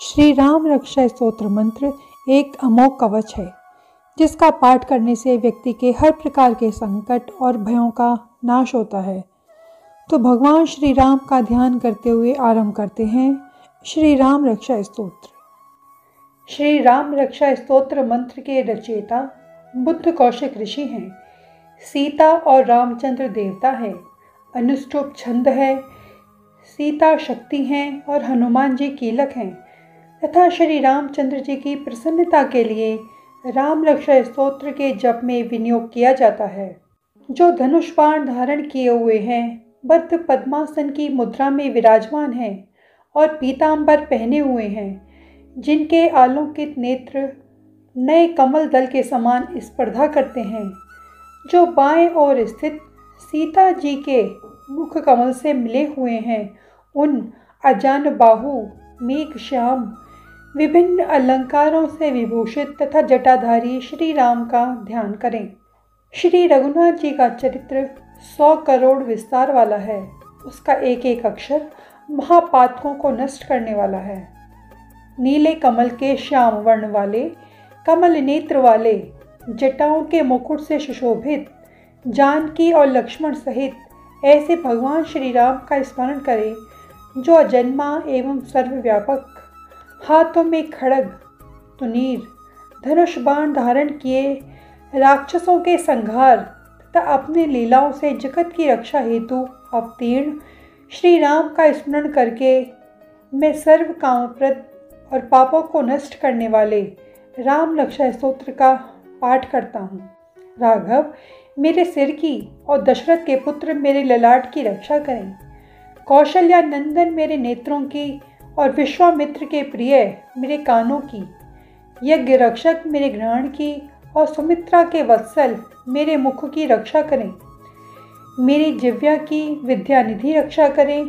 श्री राम रक्षा स्तोत्र मंत्र एक अमोघ कवच है, जिसका पाठ करने से व्यक्ति के हर प्रकार के संकट और भयों का नाश होता है। तो भगवान श्री राम का ध्यान करते हुए आरंभ करते हैं श्री राम रक्षा स्तोत्र। श्री राम रक्षा स्तोत्र मंत्र के रचयिता बुद्ध कौशिक ऋषि हैं। सीता और रामचंद्र देवता है। अनुष्टुप छंद है। सीता शक्ति हैं और हनुमान जी कीलक हैं। तथा श्री रामचंद्र जी की प्रसन्नता के लिए राम रक्षा स्त्रोत्र के जप में विनियोग किया जाता है। जो धनुष बाण धारण किए हुए हैं, बद्ध पद्मासन की मुद्रा में विराजमान हैं और पीताम्बर पहने हुए हैं, जिनके आलोकित नेत्र नए कमल दल के समान स्पर्धा करते हैं, जो बाएँ ओर स्थित सीता जी के मुख कमल से मिले हुए हैं, उन अजान बाहु, मेघ, श्याम विभिन्न अलंकारों से विभूषित तथा जटाधारी श्री राम का ध्यान करें। श्री रघुनाथ जी का चरित्र सौ करोड़ विस्तार वाला है। उसका एक एक अक्षर महापातकों को नष्ट करने वाला है। नीले कमल के श्याम वर्ण वाले, कमल नेत्र वाले, जटाओं के मुकुट से सुशोभित, जानकी और लक्ष्मण सहित ऐसे भगवान श्री राम का स्मरण करें, जो अजन्मा एवं सर्वव्यापक हाथों में खड़ग, तुनीर, धनुष बाण धारण किए राक्षसों के संघार तथा अपनी लीलाओं से जगत की रक्षा हेतु अवतीर्ण श्री राम का स्मरण करके मैं सर्व कामप्रद और पापों को नष्ट करने वाले राम रक्षा स्त्रोत्र का पाठ करता हूँ। राघव, मेरे सिर की और दशरथ के पुत्र मेरे ललाट की रक्षा करें। कौशल्या नंदन मेरे नेत्रों की और विश्वामित्र के प्रिय मेरे कानों की, यज्ञ रक्षक मेरे ग्रहण की और सुमित्रा के वत्सल मेरे मुख की रक्षा करें। मेरी जिव्या की विद्यानिधि रक्षा करें।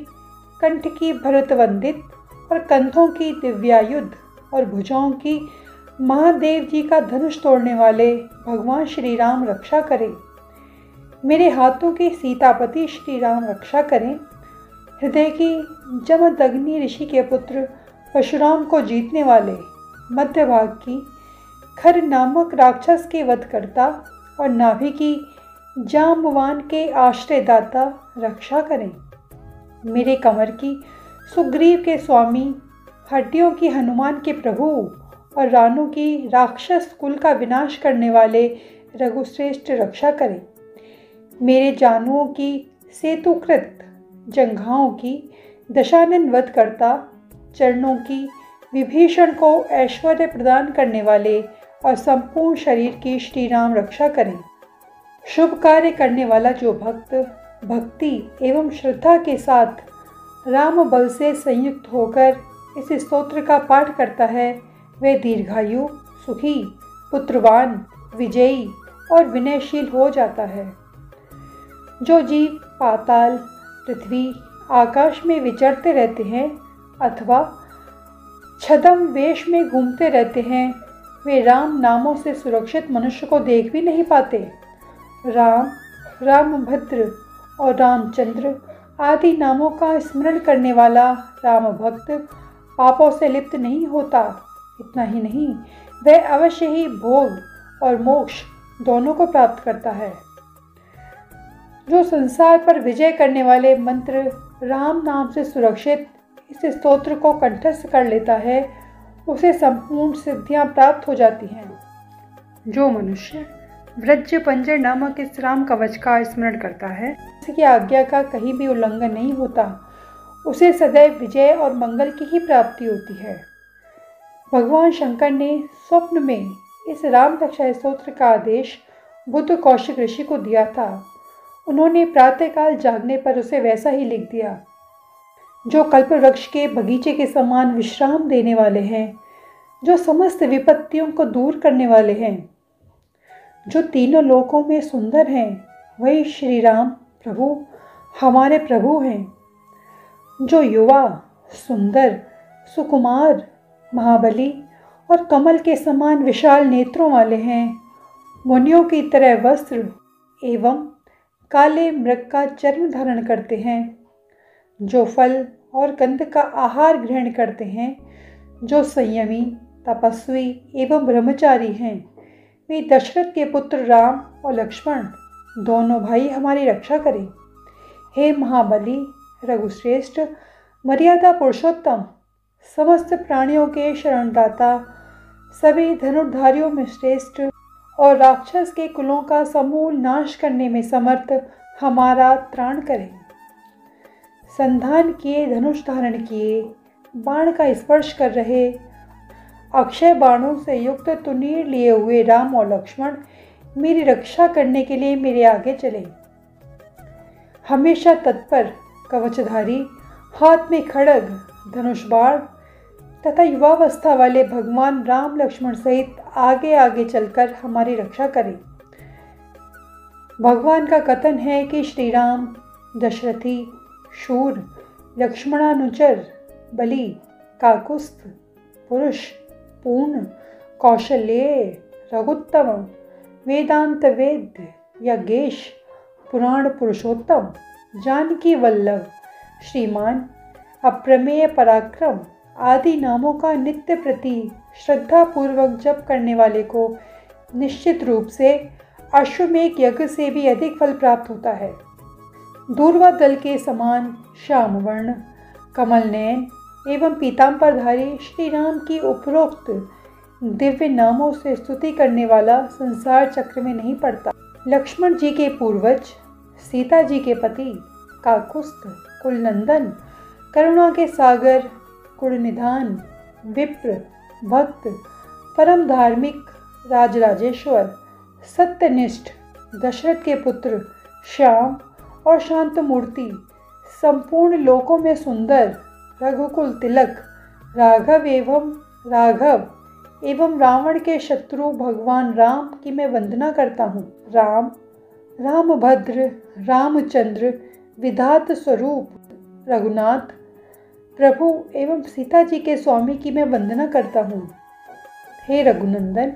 कंठ की भरत वंदित और कंधों की दिव्यायुद्ध और भुजाओं की महादेव जी का धनुष तोड़ने वाले भगवान श्री राम रक्षा करें। मेरे हाथों के सीतापति श्री राम रक्षा करें। हृदय की जमदग्नि ऋषि के पुत्र परशुराम को जीतने वाले मध्य भाग की खर नामक राक्षस के वधकर्ता और नाभि की जामवान के आश्रयदाता रक्षा करें। मेरे कमर की सुग्रीव के स्वामी, हड्डियों की हनुमान के प्रभु और रानू की राक्षस कुल का विनाश करने वाले रघुश्रेष्ठ रक्षा करें। मेरे जानुओं की सेतुकृत जंघाओं की दशानन वध करता चरणों की, विभीषण को ऐश्वर्य प्रदान करने वाले और संपूर्ण शरीर की श्री राम रक्षा करें। शुभ कार्य करने वाला जो भक्त, भक्ति एवं श्रद्धा के साथ राम बल से संयुक्त होकर इस स्तोत्र का पाठ करता है, वह दीर्घायु, सुखी, पुत्रवान, विजयी और विनयशील हो जाता है। जो जीव, पाताल पृथ्वी आकाश में विचरते रहते हैं अथवा छदम वेश में घूमते रहते हैं, वे राम नामों से सुरक्षित मनुष्य को देख भी नहीं पाते। राम, रामभद्र और रामचंद्र आदि नामों का स्मरण करने वाला राम भक्त पापों से लिप्त नहीं होता। इतना ही नहीं, वह अवश्य ही भोग और मोक्ष दोनों को प्राप्त करता है। जो संसार पर विजय करने वाले मंत्र राम नाम से सुरक्षित इस स्तोत्र को कंठस्थ कर लेता है, उसे संपूर्ण सिद्धियाँ प्राप्त हो जाती हैं। जो मनुष्य व्रज पंजर नामक इस राम कवच का स्मरण करता है, इसकी आज्ञा का कहीं भी उल्लंघन नहीं होता, उसे सदैव विजय और मंगल की ही प्राप्ति होती है। भगवान शंकर ने स्वप्न में इस राम रक्षा स्त्रोत्र का आदेश बुद्ध कौशिक ऋषि को दिया था। उन्होंने प्रातःकाल जागने पर उसे वैसा ही लिख दिया। जो कल्प वृक्ष के बगीचे के समान विश्राम देने वाले हैं, जो समस्त विपत्तियों को दूर करने वाले हैं, जो तीनों लोकों में सुंदर हैं, वही श्री राम प्रभु, हमारे प्रभु हैं। जो युवा, सुंदर, सुकुमार, महाबली और कमल के समान विशाल नेत्रों वाले हैं, मुनियों की तरह वस्त्र एवं काले मृग का चर्म धारण करते हैं, जो फल और गंध का आहार ग्रहण करते हैं, जो संयमी, तपस्वी एवं ब्रह्मचारी हैं। वे दशरथ के पुत्र राम और लक्ष्मण दोनों भाई हमारी रक्षा करें। हे महाबली, रघुश्रेष्ठ, मर्यादा पुरुषोत्तम, समस्त प्राणियों के शरणदाता, सभी धनुर्धारियों में श्रेष्ठ और राक्षस के कुलों का समूल नाश करने में समर्थ हमारा त्राण करें। संधान किए, धनुष धारण किए, बाण का स्पर्श कर रहे, अक्षय बाणों से युक्त तुनीर लिए हुए राम और लक्ष्मण मेरी रक्षा करने के लिए मेरे आगे चले। हमेशा तत्पर, कवचधारी, हाथ में खड़ग, धनुष बाण तथा युवावस्था वाले भगवान राम लक्ष्मण सहित आगे आगे चलकर हमारी रक्षा करें। भगवान का कथन है कि श्री राम दशरथी, शूर, लक्ष्मणानुचर, बलि, काकुस्थ, पुरुष, पूर्ण, कौशल्य रघुत्तम वेदांत वेद यज्ञेश, पुराण पुरुषोत्तम, जानकी वल्लभ, श्रीमान, अप्रमेय पराक्रम आदि नामों का नित्य प्रति श्रद्धा पूर्वक जप करने वाले को निश्चित रूप से अश्वमेघ यज्ञ से भी अधिक फल प्राप्त होता है। दूरवा दल के समान श्याम वर्ण कमल नयन एवं पीताम्बरधारी श्री राम की उपरोक्त दिव्य नामों से स्तुति करने वाला संसार चक्र में नहीं पड़ता। लक्ष्मण जी के पूर्वज, सीता जी के पति, काकुस्थ, कुलनंदन, करुणा के सागर कुड़निधान विप्र, भक्त, परम धार्मिक राजराजेश्वर, सत्यनिष्ठ, दशरथ के पुत्र, श्याम और शांत मूर्ति, संपूर्ण लोकों में सुंदर, रघुकुल तिलक, राघव एवं राघव एवं रावण के शत्रु भगवान राम की मैं वंदना करता हूँ। राम, रामभद्र, रामचंद्र, विधात स्वरूप, रघुनाथ प्रभु एवं सीता जी के स्वामी की मैं वंदना करता हूँ। हे रघुनंदन,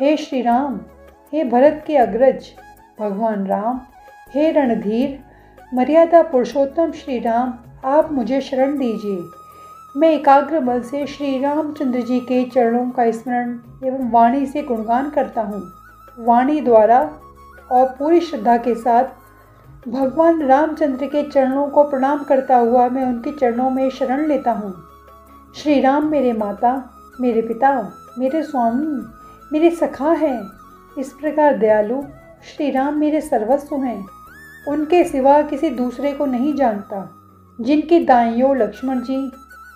हे श्री राम हे भरत के अग्रज, भगवान राम, हे रणधीर, मर्यादा पुरुषोत्तम श्री राम आप मुझे शरण दीजिए। मैं एकाग्र बल से श्री रामचंद्र जी के चरणों का स्मरण एवं वाणी से गुणगान करता हूँ। वाणी द्वारा और पूरी श्रद्धा के साथ भगवान रामचंद्र के चरणों को प्रणाम करता हुआ मैं उनके चरणों में शरण लेता हूँ। श्री राम मेरे माता, मेरे पिता, मेरे स्वामी, मेरे सखा हैं। इस प्रकार दयालु श्री राम मेरे सर्वस्व हैं। उनके सिवा किसी दूसरे को नहीं जानता, जिनकी दाई ओर लक्ष्मण जी,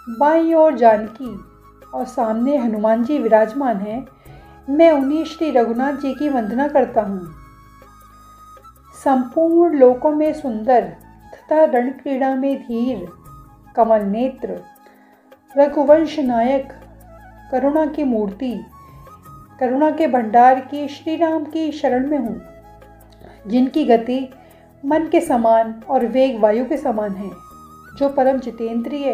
बाई ओर जानकी और सामने हनुमान जी विराजमान हैं, मैं उन्हीं श्री रघुनाथ जी की वंदना करता हूँ। संपूर्ण लोकों में सुंदर तथा रण क्रीड़ा में धीर, कमल नेत्र, रघुवंश नायक, करुणा की मूर्ति, करुणा के भंडार की श्री राम की शरण में हूँ। जिनकी गति मन के समान और वेग वायु के समान है, जो परम जितेंद्रिय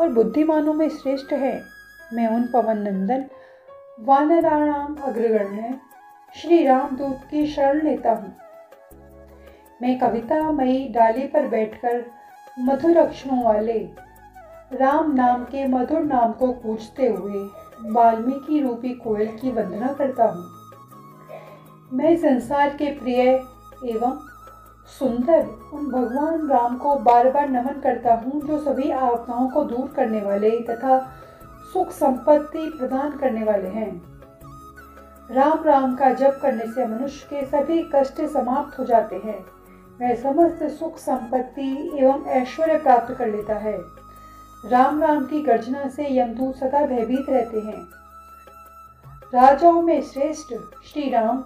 और बुद्धिमानों में श्रेष्ठ है। मैं उन पवन नंदन, वानराणाम अग्रगण्य श्री राम दूत की शरण लेता हूँ। मैं कविता मई डाली पर बैठकर मधुर अक्षरों वाले राम नाम के मधुर नाम को पूछते हुए वाल्मीकि रूपी कोयल की वंदना करता हूँ। मैं संसार के प्रिय एवं सुंदर उन भगवान राम को बार बार नमन करता हूँ, जो सभी आपदाओं को दूर करने वाले तथा सुख संपत्ति प्रदान करने वाले हैं। राम राम का जप करने से मनुष्य के सभी कष्ट समाप्त हो जाते हैं। वह समस्त सुख संपत्ति एवं ऐश्वर्य प्राप्त कर लेता है। राम राम की गर्जना से यमदूत सदा भयभीत रहते हैं। राजाओं में श्रेष्ठ श्री राम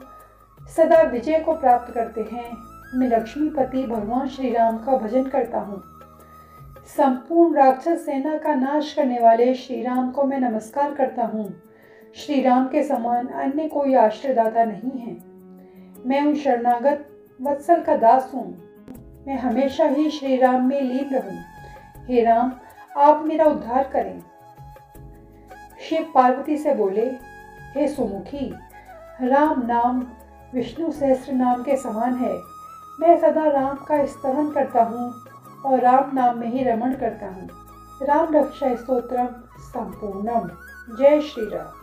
सदा विजय को प्राप्त करते हैं। मैं लक्ष्मीपति भगवान श्री राम का भजन करता हूँ। संपूर्ण राक्षस सेना का नाश करने वाले श्री राम को मैं नमस्कार करता हूँ। श्री राम के समान अन्य कोई आश्रयदाता नहीं है। मैं उन शरणागत वत्सल का दास हूँ। मैं हमेशा ही श्री राम में लीन रहूँ। हे राम, आप मेरा उद्धार करें। शिव पार्वती से बोले, हे सुमुखी, राम नाम विष्णु सहस्त्र नाम के समान है। मैं सदा राम का स्तवन करता हूँ और राम नाम में ही रमण करता हूँ। राम रक्षा स्त्रोत्र संपूर्णम। जय श्री राम।